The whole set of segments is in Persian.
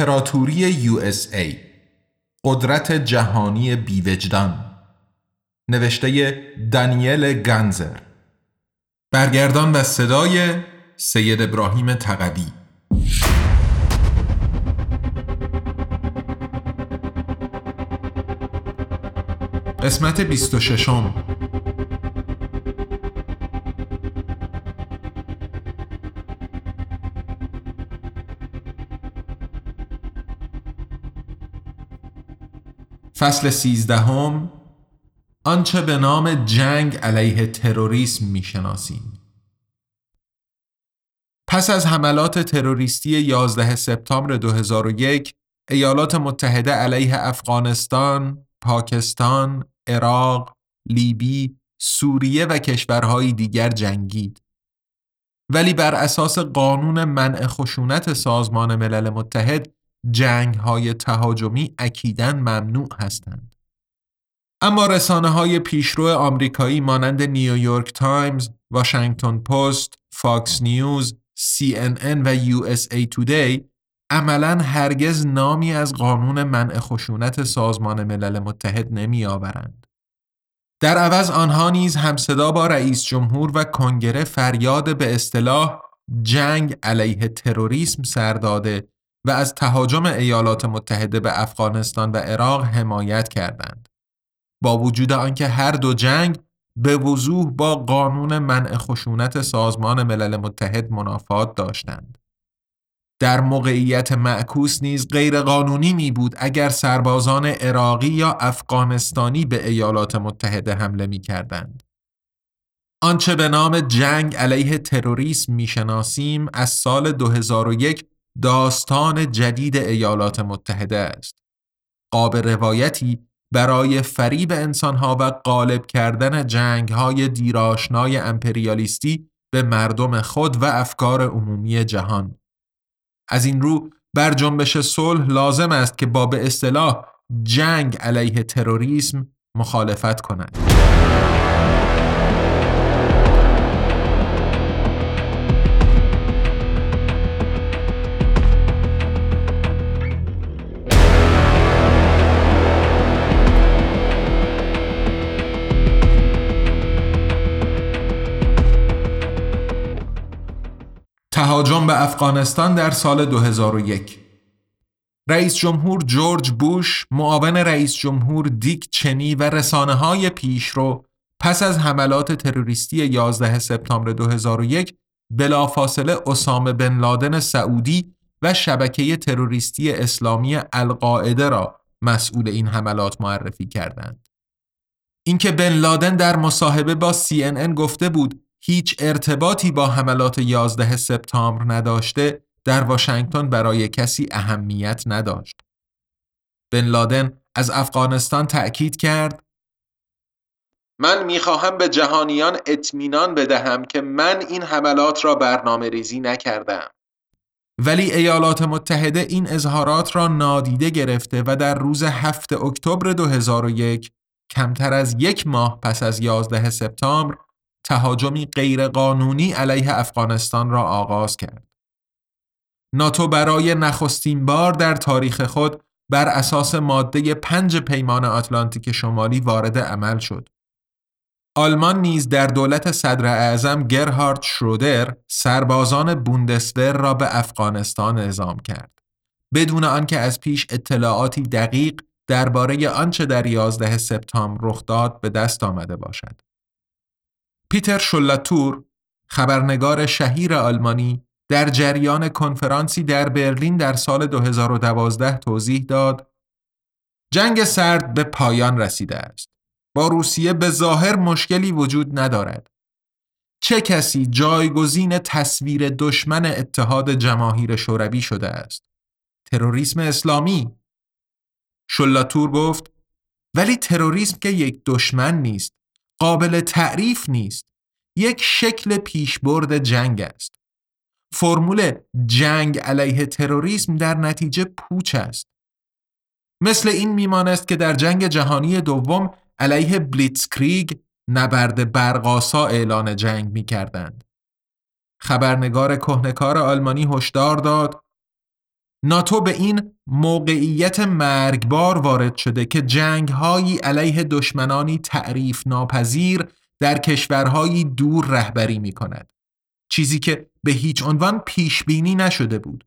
امپراتوری USA قدرت جهانی بیوجدان. نوشته دانیل گنزر برگردان و صدای سید ابراهیم تقوی. قسمت 26 فصل سیزدهم آنچه به نام جنگ علیه تروریسم می‌شناسیم پس از حملات تروریستی 11 سپتامبر 2001 ایالات متحده علیه افغانستان، پاکستان، عراق، لیبی، سوریه و کشورهای دیگر جنگید. ولی بر اساس قانون منع خشونت سازمان ملل متحد جنگ های تهاجمی اکیداً ممنوع هستند. اما رسانه های پیشرو آمریکایی مانند نیویورک تایمز، واشنگتن پست، فاکس نیوز، CNN و USA Today عملا هرگز نامی از قانون منع خشونت سازمان ملل متحد نمی آورند. در عوض آنها نیز همصدا با رئیس جمهور و کنگره فریاد به اصطلاح جنگ علیه تروریسم سر داده و از تهاجم ایالات متحده به افغانستان و عراق حمایت کردند. با وجود آنکه هر دو جنگ به وضوح با قانون منع خشونت سازمان ملل متحد منافات داشتند. در موقعیت معکوس نیز غیرقانونی می بود اگر سربازان عراقی یا افغانستانی به ایالات متحده حمله می کردند. آنچه به نام جنگ علیه تروریسم می شناسیم از سال 2001 داستان جدید ایالات متحده است. قاب روایتی برای فریب انسانها و غالب کردن جنگهای دیراشنای امپریالیستی به مردم خود و افکار عمومی جهان. از این رو بر جنبش صلح لازم است که با به اصطلاح جنگ علیه تروریسم مخالفت کند. تهاجم به افغانستان در سال 2001 رئیس جمهور جورج بوش معاون رئیس جمهور دیک چنی و رسانه های پیشرو پس از حملات تروریستی 11 سپتامبر 2001 بلافاصله اسامه بن لادن سعودی و شبکه تروریستی اسلامی القاعده را مسئول این حملات معرفی کردند. اینکه بن لادن در مصاحبه با CNN گفته بود هیچ ارتباطی با حملات 11 سپتامبر نداشته در واشنگتن برای کسی اهمیت نداشت. بن لادن از افغانستان تأکید کرد من می‌خواهم به جهانیان اطمینان بدهم که من این حملات را برنامه ریزی نکردم. ولی ایالات متحده این اظهارات را نادیده گرفته و در روز 7 اکتبر 2001 کمتر از یک ماه پس از 11 سپتامبر تهاجمی غیرقانونی علیه افغانستان را آغاز کرد. ناتو برای نخستین بار در تاریخ خود بر اساس ماده پنج پیمان آتلانتیک شمالی وارد عمل شد. آلمان نیز در دولت صدر اعظم گرهارد شرودر سربازان بوندسور را به افغانستان اعزام کرد. بدون آنکه از پیش اطلاعاتی دقیق درباره آنچه در 11 سپتامبر رخ داد به دست آمده باشد. پیتر شولاتور خبرنگار شهیر آلمانی در جریان کنفرانسی در برلین در سال 2012 توضیح داد جنگ سرد به پایان رسیده است. با روسیه به ظاهر مشکلی وجود ندارد. چه کسی جایگزین تصویر دشمن اتحاد جماهیر شوروی شده است؟ تروریسم اسلامی؟ شلاتور گفت ولی تروریسم که یک دشمن نیست. قابل تعریف نیست. یک شکل پیشبرد جنگ است. فرمول جنگ علیه تروریسم در نتیجه پوچ است. مثل این میمانست که در جنگ جهانی دوم علیه Blitzkrieg نبرد برق‌آسا اعلان جنگ می کردند. خبرنگار کهنکار آلمانی هشدار داد ناتو به این موقعیت مرگبار وارد شده که جنگهایی علیه دشمنانی تعریف ناپذیر در کشورهایی دور رهبری می کند. چیزی که به هیچ عنوان پیش بینی نشده بود.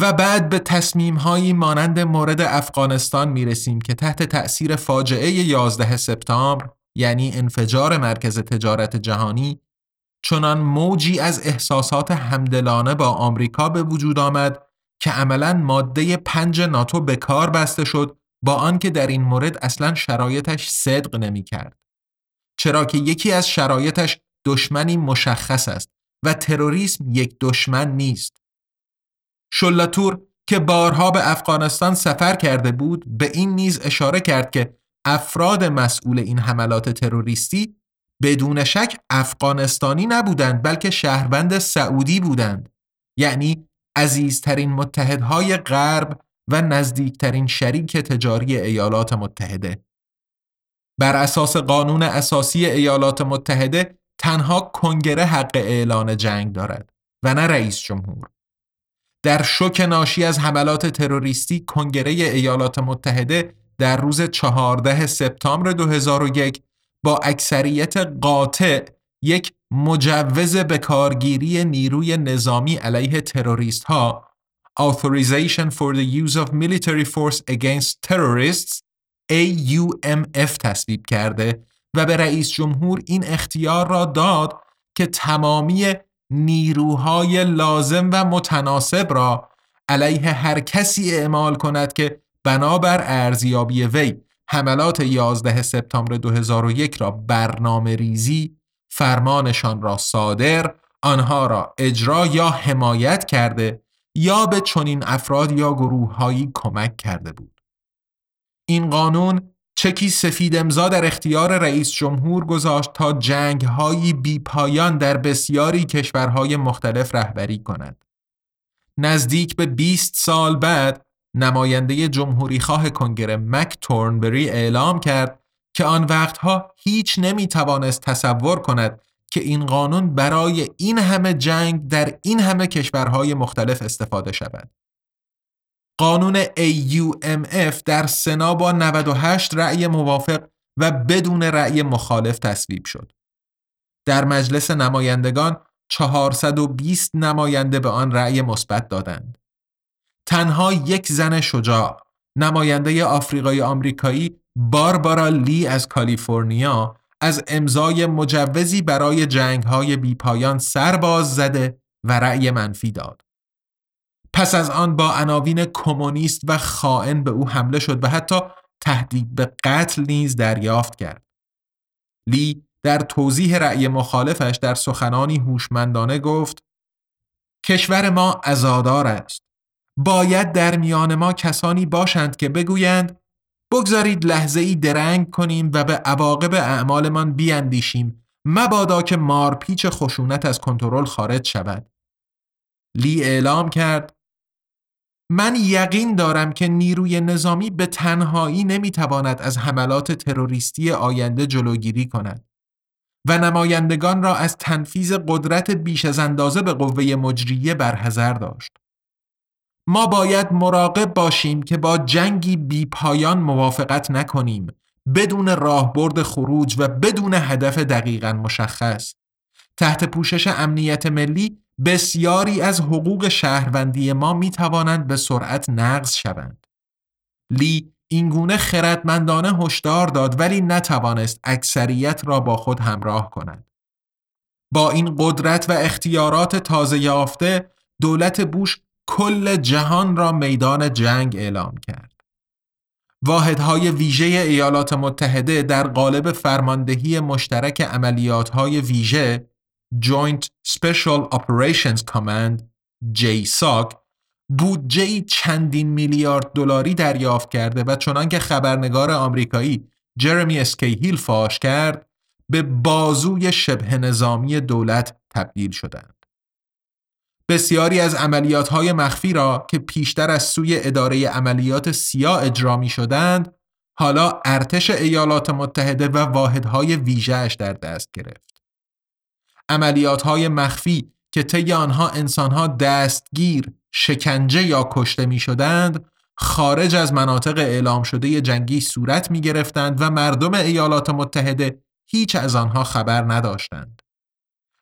و بعد به تصمیمهایی مانند مورد افغانستان می رسیم که تحت تأثیر فاجعه 11 سپتامبر یعنی انفجار مرکز تجارت جهانی چنان موجی از احساسات همدلانه با آمریکا به وجود آمد که عملا ماده پنج ناتو به کار بسته شد با آنکه در این مورد اصلا شرایطش صدق نمی کرد. چرا که یکی از شرایطش دشمنی مشخص است و تروریسم یک دشمن نیست. شلاتور که بارها به افغانستان سفر کرده بود به این نیز اشاره کرد که افراد مسئول این حملات تروریستی بدون شک افغانستانی نبودند بلکه شهروند سعودی بودند یعنی عزیزترین متحدهای غرب و نزدیکترین شریک تجاری ایالات متحده. بر اساس قانون اساسی ایالات متحده تنها کنگره حق اعلان جنگ دارد و نه رئیس جمهور. در شوک ناشی از حملات تروریستی کنگره ایالات متحده در روز 14 سپتامبر 2001 با اکثریت قاطع یک مجوز به کارگیری نیروی نظامی علیه تروریست ها Authorization for the Use of Military Force Against Terrorists AUMF تصویب کرده و به رئیس جمهور این اختیار را داد که تمامی نیروهای لازم و متناسب را علیه هر کسی اعمال کند که بنابر ارزیابی وی حملات 11 سپتامبر 2001 را برنامه ریزی فرمانشان را صادر آنها را اجرا یا حمایت کرده یا به چنین افراد یا گروههایی کمک کرده بود این قانون چکی سفید امضا در اختیار رئیس جمهور گذاشت تا جنگ هایی بی پایان در بسیاری کشورهای مختلف رهبری کند. نزدیک به 20 سال بعد نماینده جمهوری خواه کنگره مک تورنبری اعلام کرد که آن وقتها هیچ نمی توانست تصور کند که این قانون برای این همه جنگ در این همه کشورهای مختلف استفاده شود. قانون AUMF در سنا با 98 رأی موافق و بدون رأی مخالف تصویب شد. در مجلس نمایندگان 420 نماینده به آن رأی مثبت دادند. تنها یک زن شجاع نماینده آفریقای آمریکایی باربارا لی از کالیفرنیا از امضای مجوزی برای جنگهای بیپایان سر باز زده و رأی منفی داد. پس از آن با عناوین کمونیست و خائن به او حمله شد و حتی تهدید به قتل نیز دریافت کرد. لی در توضیح رأی مخالفش در سخنانی هوشمندانه گفت کشور ما ازادار است. باید در میان ما کسانی باشند که بگویند بگذارید لحظه ای درنگ کنیم و به عواقب اعمالمان بیاندیشیم مبادا که مارپیچ خشونت از کنترل خارج شود. لی اعلام کرد من یقین دارم که نیروی نظامی به تنهایی نمی‌تواند از حملات تروریستی آینده جلوگیری کند و نمایندگان را از تنفیز قدرت بیش از اندازه به قوه مجریه برحذر داشت. ما باید مراقب باشیم که با جنگی بی پایان موافقت نکنیم بدون راهبرد خروج و بدون هدف دقیقا مشخص. تحت پوشش امنیت ملی بسیاری از حقوق شهروندی ما می توانند به سرعت نقض شوند. لی اینگونه خردمندانه هشدار داد ولی نتوانست اکثریت را با خود همراه کند. با این قدرت و اختیارات تازه یافته دولت بوش کل جهان را میدان جنگ اعلام کرد. واحدهای ویژه ایالات متحده در قالب فرماندهی مشترک عملیاتهای ویژه Joint Special Operations Command JSOC بودجه چندین میلیارد دلاری دریافت کرده و چنان که خبرنگار آمریکایی جرمی اسکیهیل فاش کرد به بازوی شبه نظامی دولت تبدیل شدند. بسیاری از عملیات های مخفی را که پیشتر از سوی اداره عملیات سیا اجرا می شدند حالا ارتش ایالات متحده و واحدهای ویژهش در دست گرفت. عملیات های مخفی که طی آنها انسانها دستگیر، شکنجه یا کشته می شدند خارج از مناطق اعلام شده جنگی صورت می گرفتند و مردم ایالات متحده هیچ از آنها خبر نداشتند.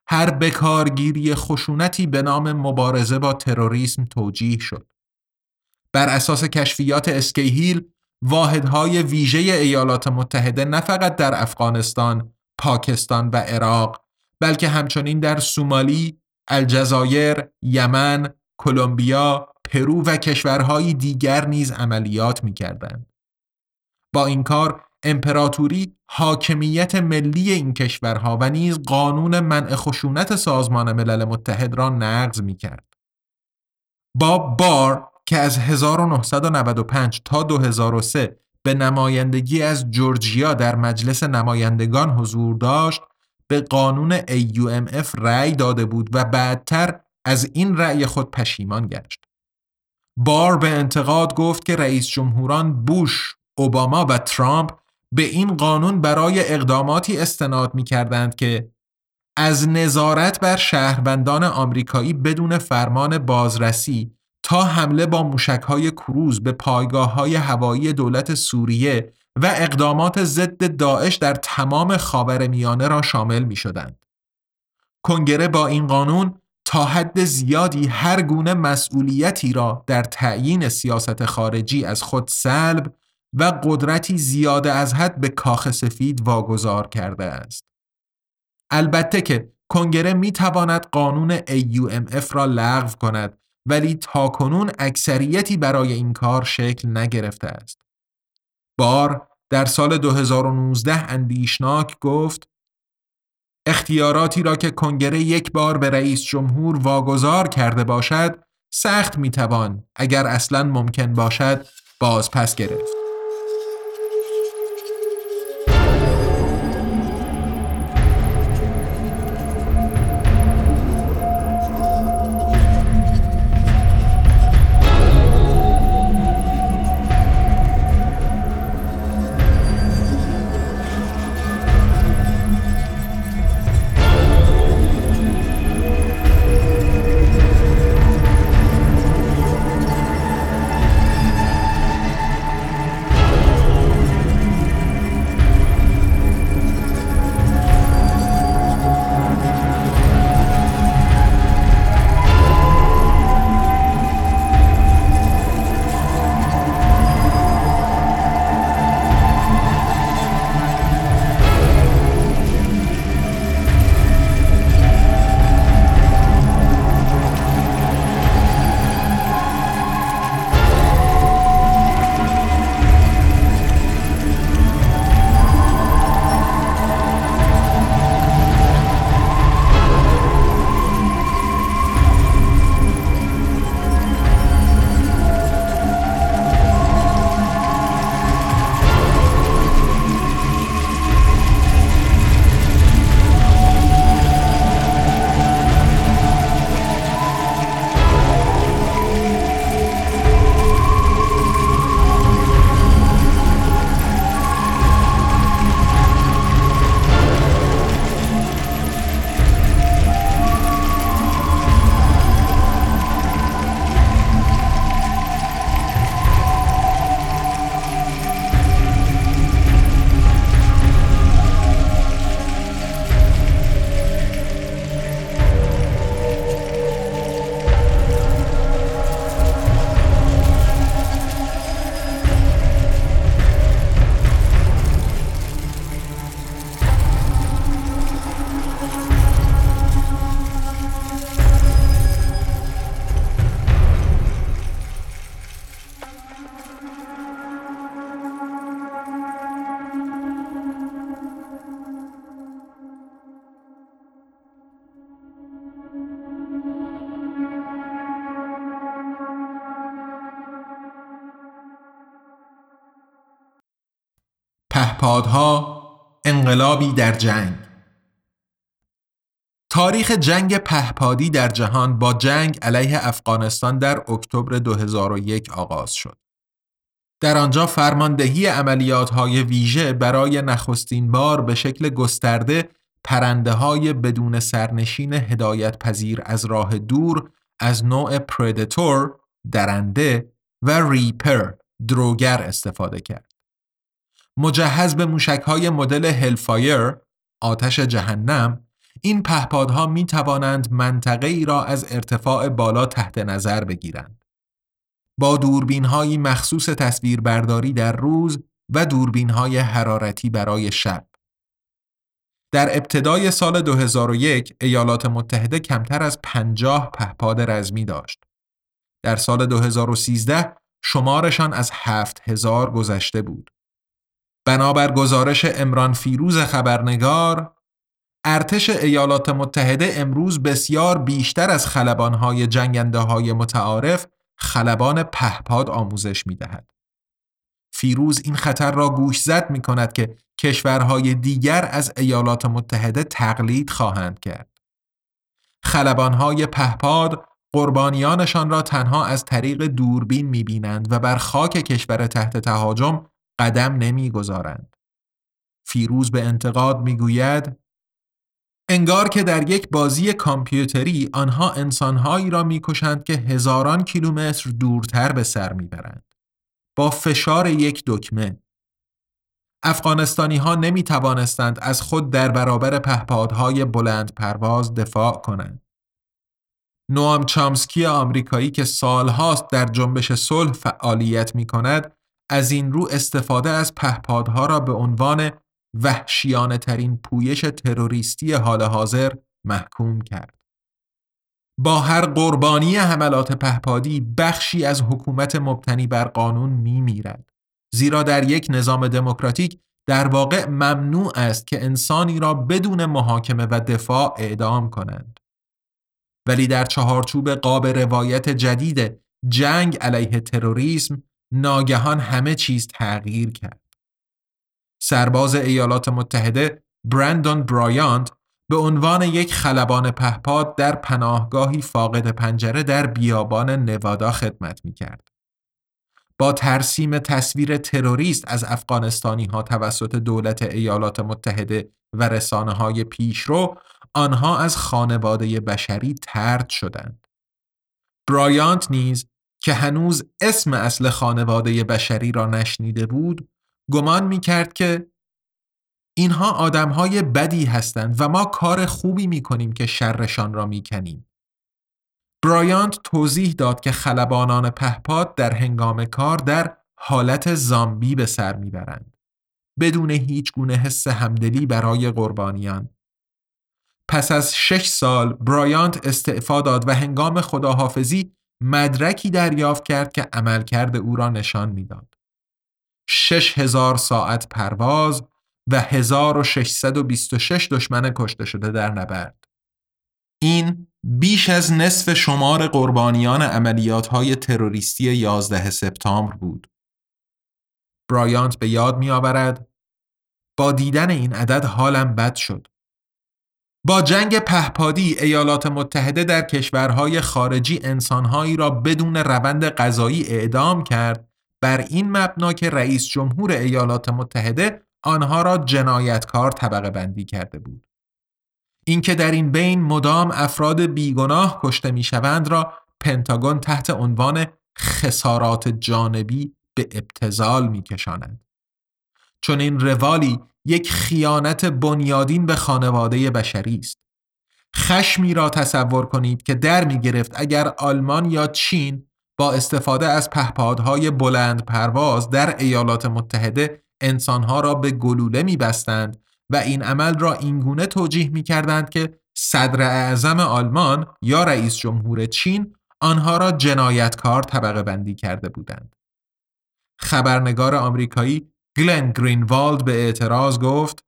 هر بکارگیری خشونتی به نام مبارزه با تروریسم توجیه شد. بر اساس کشفیات اسکیهیل واحدهای ویژه ایالات متحده نه فقط در افغانستان، پاکستان و عراق بلکه همچنین در سومالی، الجزایر، یمن، کلمبیا، پرو و کشورهای دیگر نیز عملیات می کردند. با این کار امپراتوری حاکمیت ملی این کشورها و نیز قانون منع خشونت سازمان ملل متحد را نقض می کرد. با بار که از 1995 تا 2003 به نمایندگی از جورجیا در مجلس نمایندگان حضور داشت به قانون AUMF رأی داده بود و بعدتر از این رأی خود پشیمان گشت. بار به انتقاد گفت که رئیس جمهوران بوش، اوباما و ترامپ به این قانون برای اقداماتی استناد می کردند که از نظارت بر شهروندان آمریکایی بدون فرمان بازرسی تا حمله با موشکهای کروز به پایگاه های هوایی دولت سوریه و اقدامات ضد داعش در تمام خاور میانه را شامل می شدند. کنگره با این قانون تا حد زیادی هر گونه مسئولیتی را در تعیین سیاست خارجی از خود سلب و قدرتی زیاده از حد به کاخ سفید واگذار کرده است. البته که کنگره می تواند قانون AUMF را لغو کند ولی تاکنون اکثریتی برای این کار شکل نگرفته است. بار در سال 2019 اندیشناک گفت اختیاراتی را که کنگره یک بار به رئیس جمهور واگذار کرده باشد سخت می‌توان اگر اصلا ممکن باشد باز پس گرفت. پهپادها انقلابی در جنگ تاریخ جنگ پهپادی در جهان با جنگ علیه افغانستان در اکتبر 2001 آغاز شد. در آنجا فرماندهی عملیات های ویژه برای نخستین بار به شکل گسترده پرنده های بدون سرنشین هدایت پذیر از راه دور از نوع پردتور درنده و ریپر دروگر استفاده کرد. مجهز به موشک های مدل هلفایر آتش جهنم این پهپادها می توانند منطقه ای را از ارتفاع بالا تحت نظر بگیرند. با دوربین های مخصوص تصویربرداری در روز و دوربین های حرارتی برای شب. در ابتدای سال 2001 ایالات متحده کمتر از 50 پهپاد رزمی داشت. در سال 2013 شمارشان از 7000 گذشته بود. بنابر گزارش امران فیروز خبرنگار ارتش ایالات متحده امروز بسیار بیشتر از خلبانهای جنگنده های متعارف خلبان پهپاد آموزش می دهد. فیروز این خطر را گوش زد می کند که کشورهای دیگر از ایالات متحده تقلید خواهند کرد. خلبانهای پهپاد قربانیانشان را تنها از طریق دوربین می بینند و بر خاک کشور تحت تهاجم قدم نمی گذارند. فیروز به انتقاد می گوید انگار که در یک بازی کامپیوتری آنها انسانهایی را می‌کشند که هزاران کیلومتر دورتر به سر می‌برند. با فشار یک دکمه افغانستانی ها نمی توانستند از خود در برابر پهپادهای بلند پرواز دفاع کنند. نوام چامسکی آمریکایی که سالهاست در جنبش صلح فعالیت می کند از این رو استفاده از پهپادها را به عنوان وحشیانه ترین پویش تروریستی حال حاضر محکوم کرد. با هر قربانی حملات پهپادی بخشی از حکومت مبتنی بر قانون می میرد. زیرا در یک نظام دموکراتیک در واقع ممنوع است که انسانی را بدون محاکمه و دفاع اعدام کنند. ولی در چهارچوب قاب روایت جدید جنگ علیه تروریسم ناگهان همه چیز تغییر کرد. سرباز ایالات متحده برندون برایانت به عنوان یک خلبان پهپاد در پناهگاهی فاقد پنجره در بیابان نوادا خدمت می کرد. با ترسیم تصویر تروریست از افغانستانی ها توسط دولت ایالات متحده و رسانه های پیشرو آنها از خانواده بشری ترد شدند. برایانت نیز که هنوز اسم اصل خانواده بشری را نشنیده بود گمان می کرد که اینها آدمهای بدی هستند و ما کار خوبی می کنیم که شرشان را می کنیم. برایانت توضیح داد که خلبانان پهپاد در هنگام کار در حالت زامبی به سر می‌برند بدون هیچ گونه حس همدلی برای قربانیان پس از شش سال برایانت استعفا داد و هنگام خداحافظی مدرکی دریافت کرد که عملکرد او را نشان می‌داد. شش هزار ساعت پرواز و 1626 دشمن کشته شده در نبرد. این بیش از نصف شمار قربانیان عملیات های تروریستی 11 سپتامبر بود. برایانت به یاد می آورد با دیدن این عدد حالم بد شد. با جنگ پهپادی ایالات متحده در کشورهای خارجی انسانهایی را بدون روند قضایی اعدام کرد بر این مبنا که رئیس جمهور ایالات متحده آنها را جنایتکار طبقه بندی کرده بود. اینکه در این بین مدام افراد بیگناه کشته می‌شوند را پنتاگون تحت عنوان خسارات جانبی به ابتزال میکشانند. چون این روالی یک خیانت بنیادین به خانواده بشری است. خشمی را تصور کنید که در می گرفت اگر آلمان یا چین با استفاده از پهپادهای بلند پرواز در ایالات متحده انسانها را به گلوله می بستند و این عمل را اینگونه توجیه می کردند که صدر اعظم آلمان یا رئیس جمهور چین آنها را جنایتکار طبقه بندی کرده بودند. خبرنگار آمریکایی گلن گرینوالد به اعتراض گفت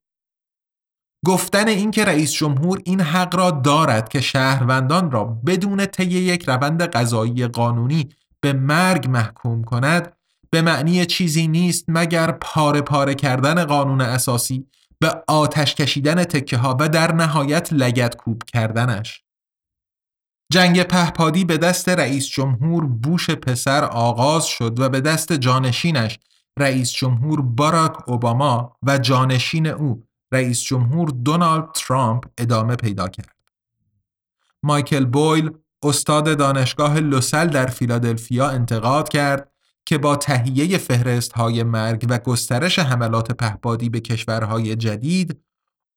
گفتن اینکه رئیس جمهور این حق را دارد که شهروندان را بدون طی یک روند قضایی قانونی به مرگ محکوم کند به معنی چیزی نیست مگر پاره پاره کردن قانون اساسی به آتش کشیدن تکه ها و در نهایت لگت کوب کردنش. جنگ پهپادی به دست رئیس جمهور بوش پسر آغاز شد و به دست جانشینش رئیس جمهور باراک اوباما و جانشین او رئیس جمهور دونالد ترامپ ادامه پیدا کرد. مایکل بویل استاد دانشگاه لوسل در فیلادلفیا انتقاد کرد که با تهیه فهرست های مرگ و گسترش حملات پهپادی به کشورهای جدید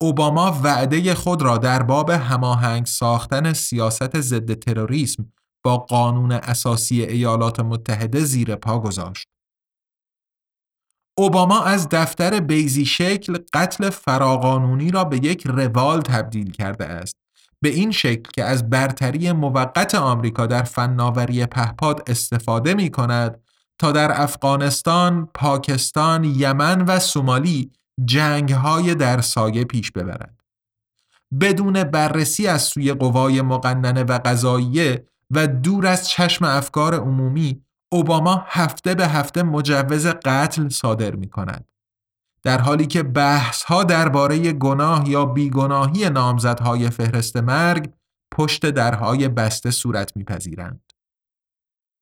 اوباما وعده خود را در باب هماهنگ ساختن سیاست ضد تروریسم با قانون اساسی ایالات متحده زیر پا گذاشت. اوباما از دفتر بیزی شکل قتل فراقانونی را به یک روال تبدیل کرده است به این شکل که از برتری موقت آمریکا در فناوری پهپاد استفاده می کند تا در افغانستان، پاکستان، یمن و سومالی جنگ های در سایه پیش ببرد. بدون بررسی از سوی قوای مقننه و قضاییه و دور از چشم افکار عمومی اوباما هفته به هفته مجوز قتل صادر می کند. در حالی که بحث ها درباره گناه یا بیگناهی نامزدهای فهرست مرگ پشت درهای بسته صورت میپذیرند.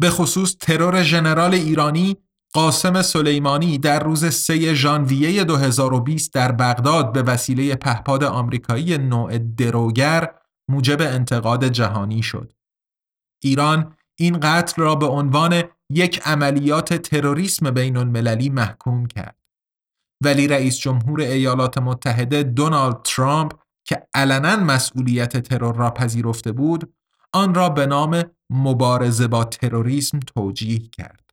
به خصوص ترور ژنرال ایرانی قاسم سلیمانی در روز 3 ژانویه 2020 در بغداد به وسیله پهپاد آمریکایی نوع دروگر موجب انتقاد جهانی شد. ایران این قتل را به عنوان یک عملیات تروریسم بین المللی محکوم کرد. ولی رئیس جمهور ایالات متحده دونالد ترامپ که علنا مسئولیت ترور را پذیرفته بود آن را به نام مبارزه با تروریسم توجیه کرد.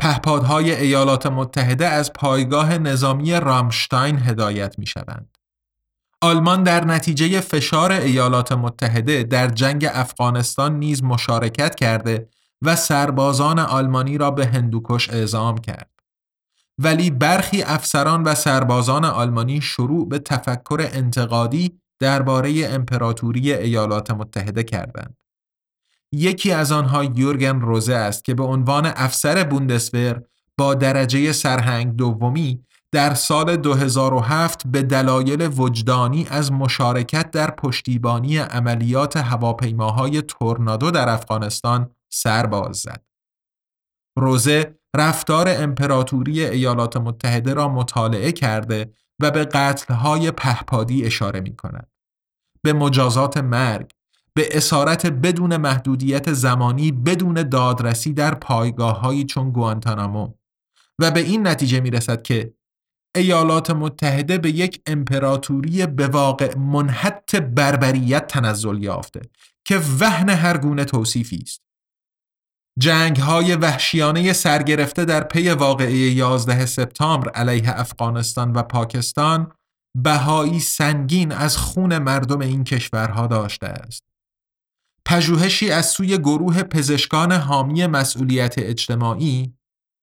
پهپادهای ایالات متحده از پایگاه نظامی رامشتاین هدایت می شوند. آلمان در نتیجه فشار ایالات متحده در جنگ افغانستان نیز مشارکت کرده و سربازان آلمانی را به هندوکش اعزام کرد. ولی برخی افسران و سربازان آلمانی شروع به تفکر انتقادی درباره امپراتوری ایالات متحده کردند. یکی از آنها یورگن روزه است که به عنوان افسر بوندسور با درجه سرهنگ دومی در سال 2007 به دلایل وجدانی از مشارکت در پشتیبانی عملیات هواپیماهای تورنادو در افغانستان سرباز زد. روزه رفتار امپراتوری ایالات متحده را مطالعه کرده و به قتلهای پهپادی اشاره می کند. به مجازات مرگ، به اسارت بدون محدودیت زمانی بدون دادرسی در پایگاه هایی چون گوانتانامو و به این نتیجه می رسد که ایالات متحده به یک امپراتوری به واقع منحط بربریت تنزل یافته که وهن هر گونه توصیفی است. جنگ های وحشیانه سرگرفته در پی واقعه 11 سپتامبر علیه افغانستان و پاکستان بهایی سنگین از خون مردم این کشورها داشته است. پژوهشی از سوی گروه پزشکان حامی مسئولیت اجتماعی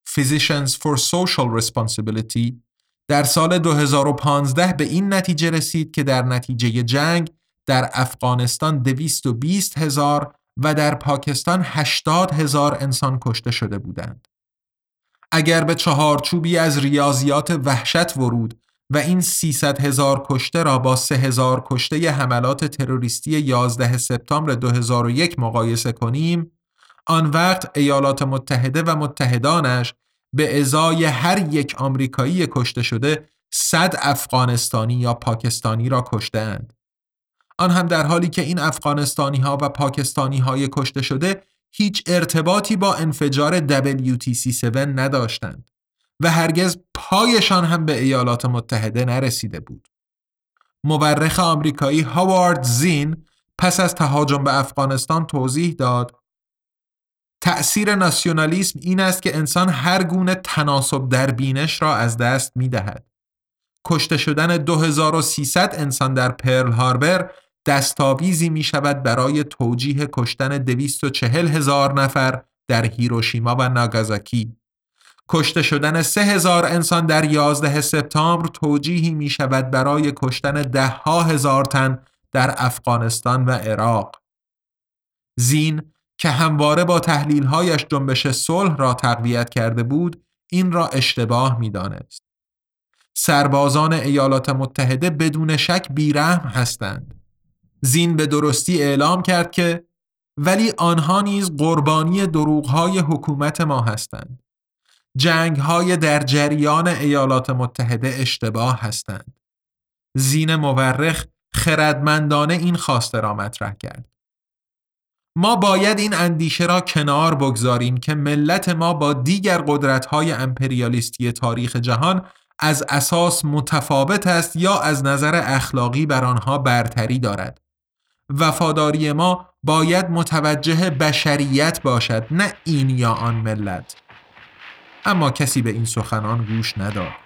Physicians for Social Responsibility در سال 2015 به این نتیجه رسید که در نتیجه جنگ در افغانستان 220 هزار و در پاکستان 80 هزار انسان کشته شده بودند. اگر به چهارچوبی از ریاضیات وحشت ورود و این 300 هزار کشته را با 3 هزار کشته حملات تروریستی 11 سپتامبر 2001 مقایسه کنیم آن وقت ایالات متحده و متحدانش به ازای هر یک آمریکایی کشته شده 100 افغانستانی یا پاکستانی را کشتهاند. آن هم در حالی که این افغانستانی ها و پاکستانی های کشته شده هیچ ارتباطی با انفجار WTC7 نداشتند. و هرگز پایشان هم به ایالات متحده نرسیده بود. مورخ آمریکایی هاوارد زین پس از تهاجم به افغانستان توضیح داد تأثیر ناسیونالیسم این است که انسان هر گونه تناسب در بینش را از دست می دهد. کشته شدن 2300 انسان در پرل هاربر دستاویزی می شود برای توجیه کشتن 240 هزار نفر در هیروشیما و ناگازاکی کشته شدن سه هزار انسان در 11 سپتامبر توجیهی می شود برای کشتن ده ها هزار تن در افغانستان و عراق. زین که همواره با تحلیلهایش جنبش صلح را تقویت کرده بود این را اشتباه می‌دانست. سربازان ایالات متحده بدون شک بیرحم هستند. زین به درستی اعلام کرد که ولی آنها نیز قربانی دروغهای حکومت ما هستند. جنگ های در جریان ایالات متحده اشتباه هستند. زین مورخ خردمندانه این خواسته را مطرح کرد. ما باید این اندیشه را کنار بگذاریم که ملت ما با دیگر قدرت‌های امپریالیستی تاریخ جهان از اساس متفاوت است یا از نظر اخلاقی بر آنها برتری دارد. وفاداری ما باید متوجه بشریت باشد نه این یا آن ملت. اما کسی به این سخنان گوش نداد.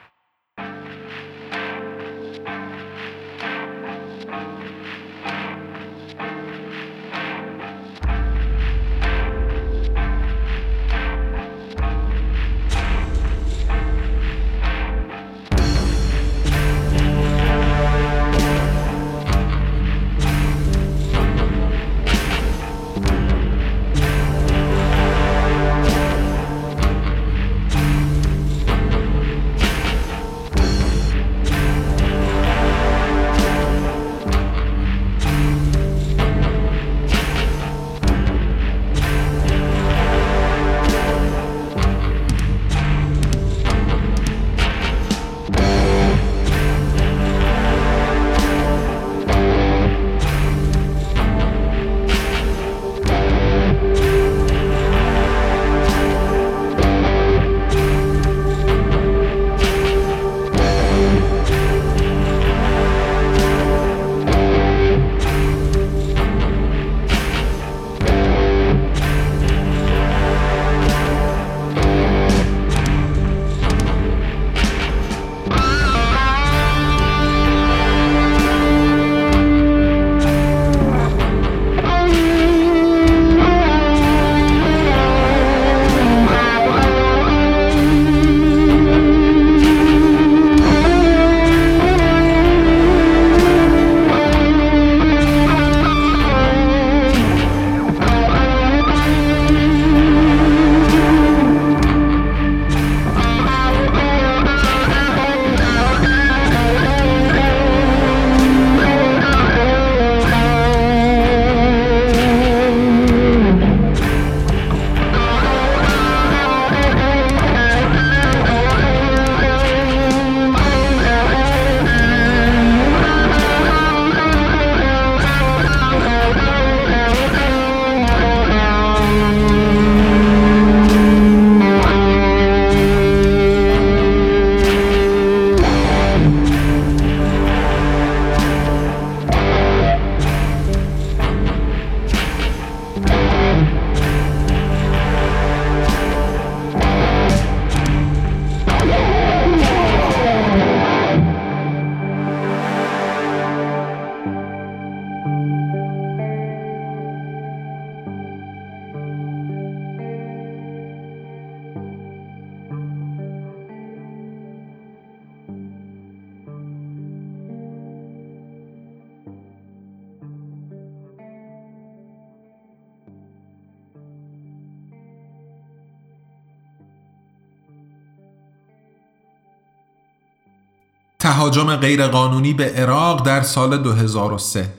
تهاجم غیرقانونی به عراق در سال 2003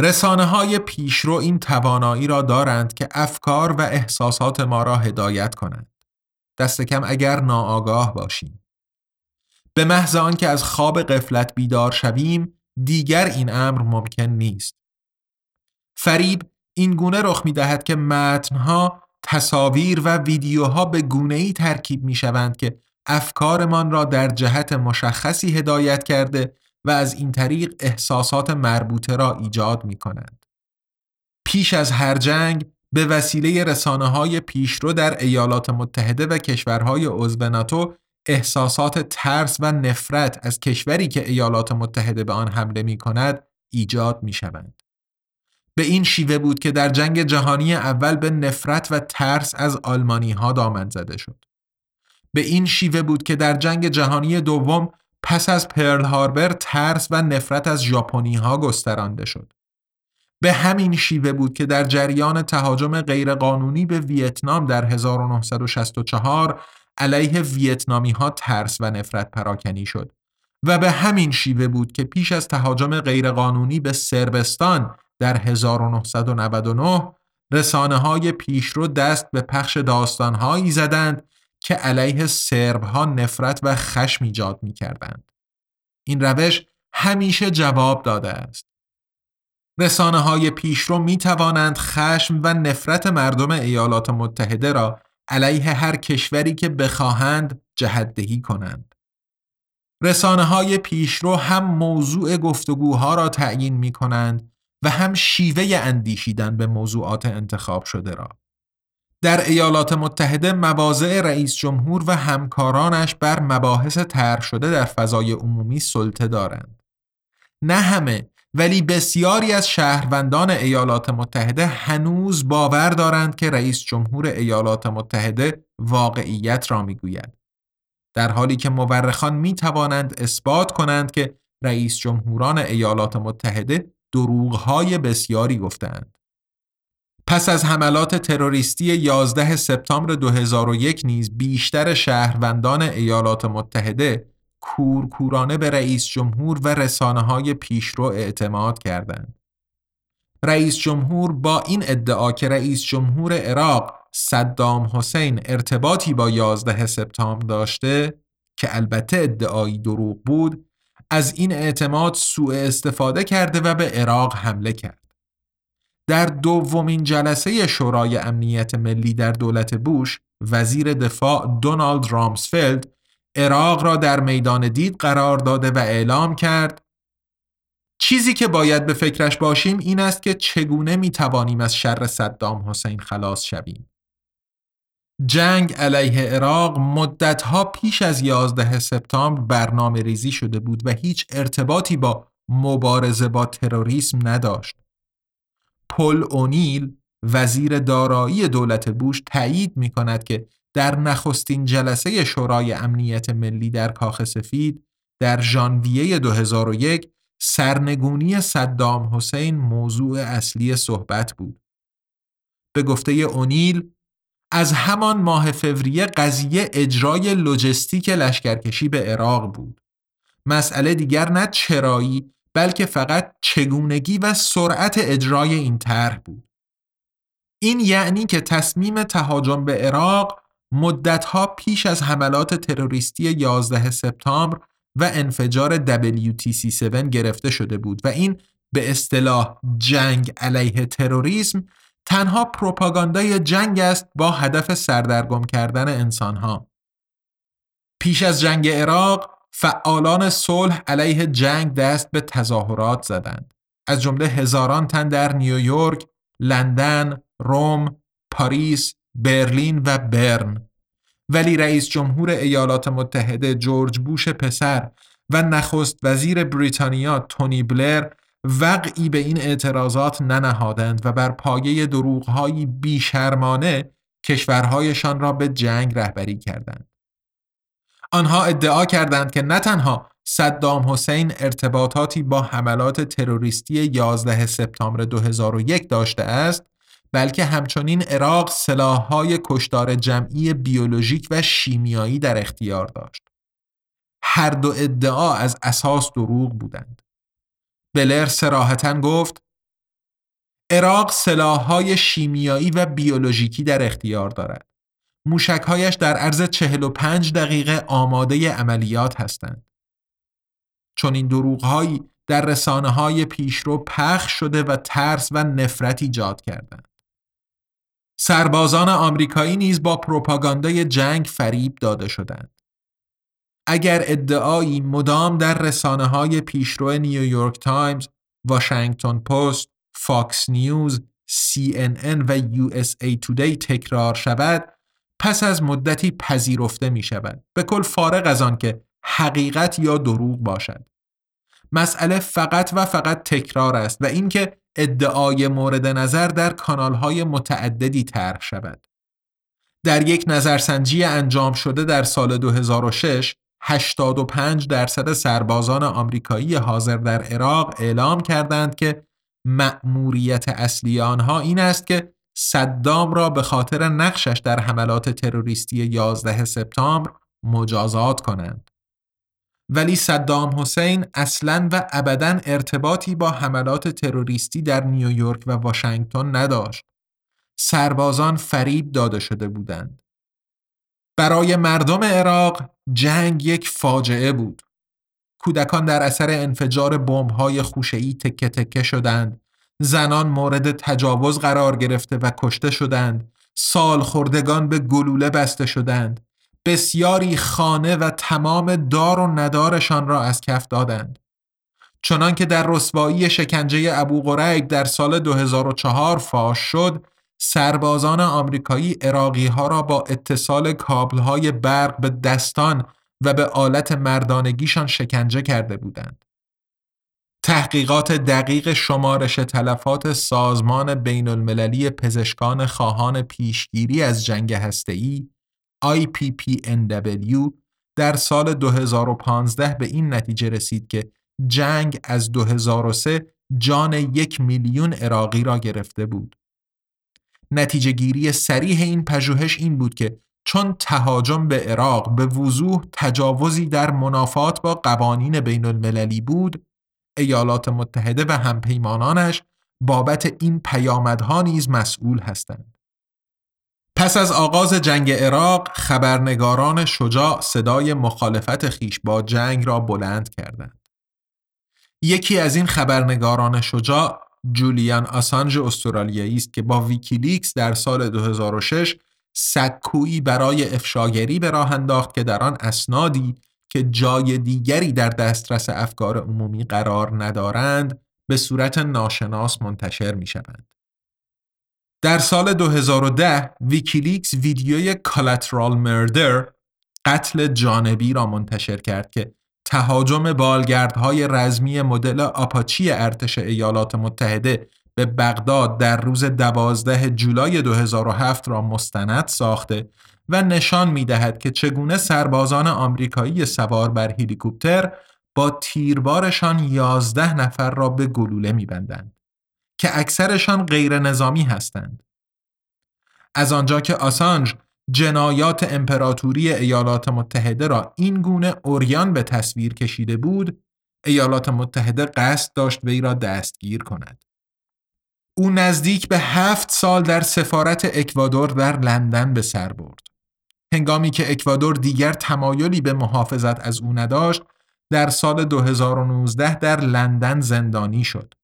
رسانه های پیشرو این توانایی را دارند که افکار و احساسات ما را هدایت کنند. دست کم اگر ناآگاه باشیم. به محض آنکه از خواب قفلت بیدار شویم دیگر این امر ممکن نیست. فریب این گونه رخ می دهد که متنها، تصاویر و ویدیوها به گونه ای ترکیب می شوند که افکارمان را در جهت مشخصی هدایت کرده و از این طریق احساسات مربوطه را ایجاد می کنند. پیش از هر جنگ به وسیله رسانه های پیشرو در ایالات متحده و کشورهای عضو ناتو احساسات ترس و نفرت از کشوری که ایالات متحده به آن حمله می کند ایجاد می شوند. به این شیوه بود که در جنگ جهانی اول به نفرت و ترس از آلمانی ها دامن زده شد. به این شیوه بود که در جنگ جهانی دوم پس از پرل هاربر ترس و نفرت از ژاپنی ها گسترانده شد. به همین شیوه بود که در جریان تهاجم غیرقانونی به ویتنام در 1964 علیه ویتنامی ها ترس و نفرت پراکنی شد و به همین شیوه بود که پیش از تهاجم غیرقانونی به سربستان در 1999 رسانه های پیشرو دست به پخش داستانهایی زدند که علیه سرب ها نفرت و خشم ایجاد می کردند. این روش همیشه جواب داده است. رسانه های پیشرو می توانند خشم و نفرت مردم ایالات متحده را علیه هر کشوری که بخواهند جهدهی کنند. رسانه های پیشرو هم موضوع گفتگوها را تعیین می کنند و هم شیوه اندیشیدن به موضوعات انتخاب شده را. در ایالات متحده مواضع رئیس جمهور و همکارانش بر مباحث طرح شده در فضای عمومی سلطه دارند. نه همه ولی بسیاری از شهروندان ایالات متحده هنوز باور دارند که رئیس جمهور ایالات متحده واقعیت را می‌گوید. در حالی که مورخان می توانند اثبات کنند که رئیس جمهوران ایالات متحده دروغهای بسیاری گفتند. پس از حملات تروریستی 11 سپتامبر 2001 نیز بیشتر شهروندان ایالات متحده کورکورانه به رئیس جمهور و رسانه های پیشرو اعتماد کردند. رئیس جمهور با این ادعا که رئیس جمهور عراق صدام حسین ارتباطی با 11 سپتامبر داشته که البته ادعایی دروغ بود از این اعتماد سوء استفاده کرده و به عراق حمله کرد. در دومین جلسه شورای امنیت ملی در دولت بوش وزیر دفاع دونالد رامسفلد عراق را در میدان دید قرار داده و اعلام کرد چیزی که باید به فکرش باشیم این است که چگونه می توانیم از شر صدام حسین خلاص شویم. جنگ علیه عراق مدتها پیش از 11 سپتامبر برنامه ریزی شده بود و هیچ ارتباطی با مبارزه با تروریسم نداشت. پل اونیل وزیر دارایی دولت بوش تایید می کند که در نخستین جلسه شورای امنیت ملی در کاخ سفید در ژانویه 2001 سرنگونی صدام حسین موضوع اصلی صحبت بود. به گفته اونیل از همان ماه فوریه قضیه اجرای لوجستیک لشکرکشی به عراق بود. مسئله دیگر نه چرایی بلکه فقط چگونگی و سرعت اجرای این طرح بود. این یعنی که تصمیم تهاجم به عراق مدتها پیش از حملات تروریستی 11 سپتامبر و انفجار WTC7 گرفته شده بود و این به اصطلاح جنگ علیه تروریسم تنها پروپاگاندای جنگ است با هدف سردرگم کردن انسانها. پیش از جنگ عراق فعالان صلح علیه جنگ دست به تظاهرات زدند. از جمله هزاران تن در نیویورک، لندن، روم، پاریس، برلین و برن. ولی رئیس جمهور ایالات متحده جورج بوش پسر و نخست وزیر بریتانیا تونی بلر وقعی به این اعتراضات ننهادند و بر پایه دروغهایی بیشرمانه کشورهایشان را به جنگ رهبری کردند. آنها ادعا کردند که نه تنها صدام حسین ارتباطاتی با حملات تروریستی 11 سپتامبر 2001 داشته است بلکه همچنین عراق سلاحهای کشتار جمعی بیولوژیک و شیمیایی در اختیار داشت. هر دو ادعا از اساس دروغ بودند. بلر سراحتا گفت عراق سلاحهای شیمیایی و بیولوژیکی در اختیار دارد. موشکهایش در عرض 45 دقیقه آماده عملیات هستند. چون این دروغهایی در رسانه های پیشرو پخش شده و ترس و نفرت ایجاد کردند. سربازان آمریکایی نیز با پروپاگاندای جنگ فریب داده شدند. اگر ادعایی مدام در رسانه های پیشرو نیویورک تایمز، واشنگتن پست، فاکس نیوز، CNN و USA Today تکرار شود، پس از مدتی پذیرفته می شود. به کل فارغ از آن که حقیقت یا دروغ باشد. مسئله فقط و فقط تکرار است و اینکه ادعای مورد نظر در کانالهای متعددی طرح شود. در یک نظرسنجی انجام شده در سال 2006 85 درصد سربازان آمریکایی حاضر در عراق اعلام کردند که مأموریت اصلی آنها این است که صدام را به خاطر نقشش در حملات تروریستی 11 سپتامبر مجازات کنند. ولی صدام حسین اصلا و ابدا ارتباطی با حملات تروریستی در نیویورک و واشنگتن نداشت. سربازان فریب داده شده بودند. برای مردم عراق جنگ یک فاجعه بود. کودکان در اثر انفجار بمب‌های خوشه‌ای تکه تکه شدند. زنان مورد تجاوز قرار گرفته و کشته شدند. سال خوردگان به گلوله بسته شدند. بسیاری خانه و تمام دار و ندارشان را از کف دادند. چنان که در رسوایی شکنجه ابو غریب در سال 2004 فاش شد، سربازان آمریکایی اراقی ها را با اتصال کابل های برق به دستان و به آلت مردانگیشان شکنجه کرده بودند. تحقیقات دقیق شمارش تلفات سازمان بین المللی پزشکان خواهان پیشگیری از جنگ هسته‌ای IPPNW در سال 2015 به این نتیجه رسید که جنگ از 2003 جان یک میلیون عراقی را گرفته بود. نتیجه گیری سریح این پژوهش این بود که چون تهاجم به عراق به وضوح تجاوزی در منافات با قوانین بین المللی بود ایالات متحده و همپیمانانش بابت این پیامدها نیز مسئول هستند. پس از آغاز جنگ عراق خبرنگاران شجاع صدای مخالفت خیش با جنگ را بلند کردند. یکی از این خبرنگاران شجاع جولیان آسانج استرالیایی است که با ویکیلیکس در سال 2006 سکویی برای افشاگری به راه انداخت که در آن اسنادی که جای دیگری در دسترس افکار عمومی قرار ندارند به صورت ناشناس منتشر می شوند. در سال 2010 ویکیلیکس ویدیوی Collateral Murder قتل جانبی را منتشر کرد که تهاجم بالگردهای رزمی مدل آپاچی ارتش ایالات متحده به بغداد در روز 12 جولای 2007 را مستند ساخته و نشان می دهد که چگونه سربازان آمریکایی سوار بر هلیکوپتر با تیربارشان 11 نفر را به گلوله می بندند که اکثرشان غیر نظامی هستند. از آنجا که آسانج جنایات امپراتوری ایالات متحده را این گونه اوریان به تصویر کشیده بود، ایالات متحده قصد داشت وی را دستگیر کند. او نزدیک به هفت سال در سفارت اکوادور در لندن به سر برد. هنگامی که اکوادور دیگر تمایلی به محافظت از او نداشت، در سال 2019 در لندن زندانی شد.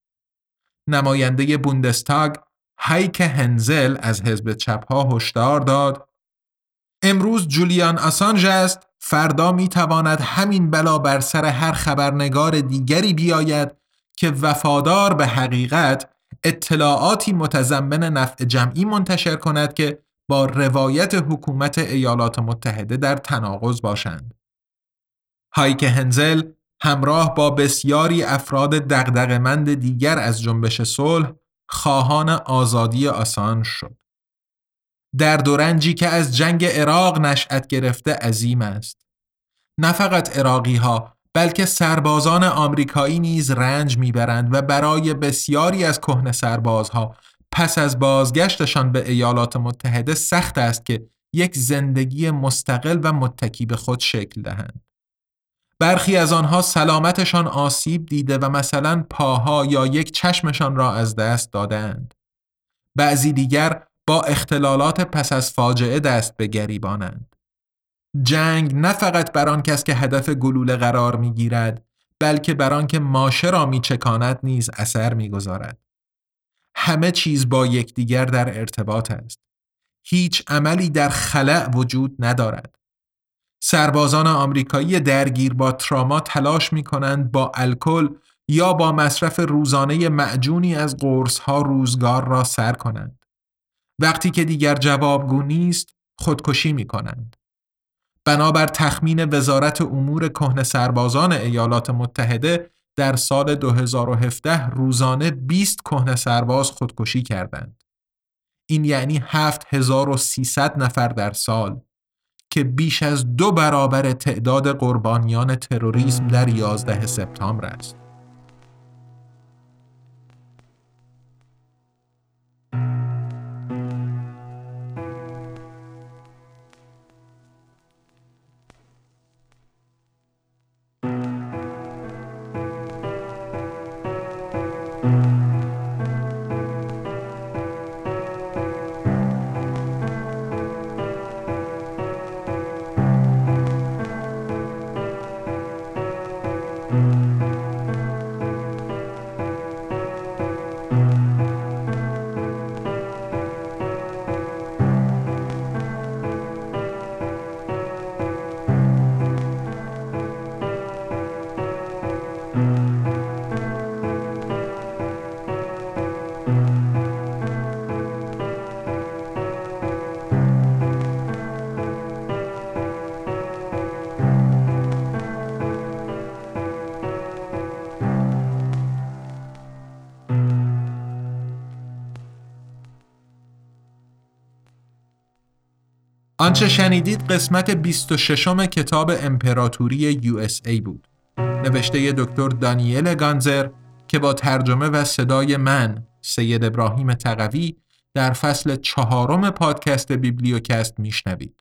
نماینده بوندستاگ هایک هنزل از حزب چپها هشدار داد امروز جولیان آسانج است فردا می تواند همین بلا بر سر هر خبرنگار دیگری بیاید که وفادار به حقیقت اطلاعاتی متضمن نفع جمعی منتشر کند که با روایت حکومت ایالات متحده در تناقض باشند. هایک هنزل همراه با بسیاری افراد دغدغه‌مند دیگر از جنبش صلح خواهان آزادی آسان شد. در دورنجی که از جنگ عراق نشأت گرفته عظیم است. نه فقط عراقی ها بلکه سربازان آمریکایی نیز رنج می‌برند و برای بسیاری از کهنه سربازها پس از بازگشتشان به ایالات متحده سخت است که یک زندگی مستقل و متکی به خود شکل دهند. برخی از آنها سلامتشان آسیب دیده و مثلا پاها یا یک چشمشان را از دست دادند. بعضی دیگر با اختلالات پس از فاجعه دست به گریبانند. جنگ نه فقط بر آن کس که هدف گلوله قرار می گیرد بلکه بر آن که ماشه را می چکاند نیز اثر می گذارد. همه چیز با یکدیگر در ارتباط است. هیچ عملی در خلع وجود ندارد. سربازان آمریکایی درگیر با تراما تلاش می کنند با الکل یا با مصرف روزانه معجونی از قرص ها روزگار را سر کنند. وقتی که دیگر جوابگو نیست خودکشی می کنند. بنابر تخمین وزارت امور کهنه سربازان ایالات متحده در سال 2017 روزانه 20 کهنه سرباز خودکشی کردند. این یعنی 7300 نفر در سال که بیش از دو برابر تعداد قربانیان تروریسم در 11 سپتامبر است. آنچه شنیدید قسمت 26 کتاب امپراتوری USA بود نوشته دکتر دانیل گانزر که با ترجمه و صدای من سید ابراهیم تقوی در فصل چهارم پادکست بیبلیوکست میشنوید.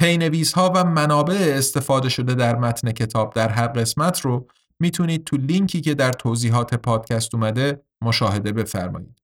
پی‌نویس ها و منابع استفاده شده در متن کتاب در هر قسمت رو می‌تونید تو لینکی که در توضیحات پادکست اومده مشاهده بفرمایید.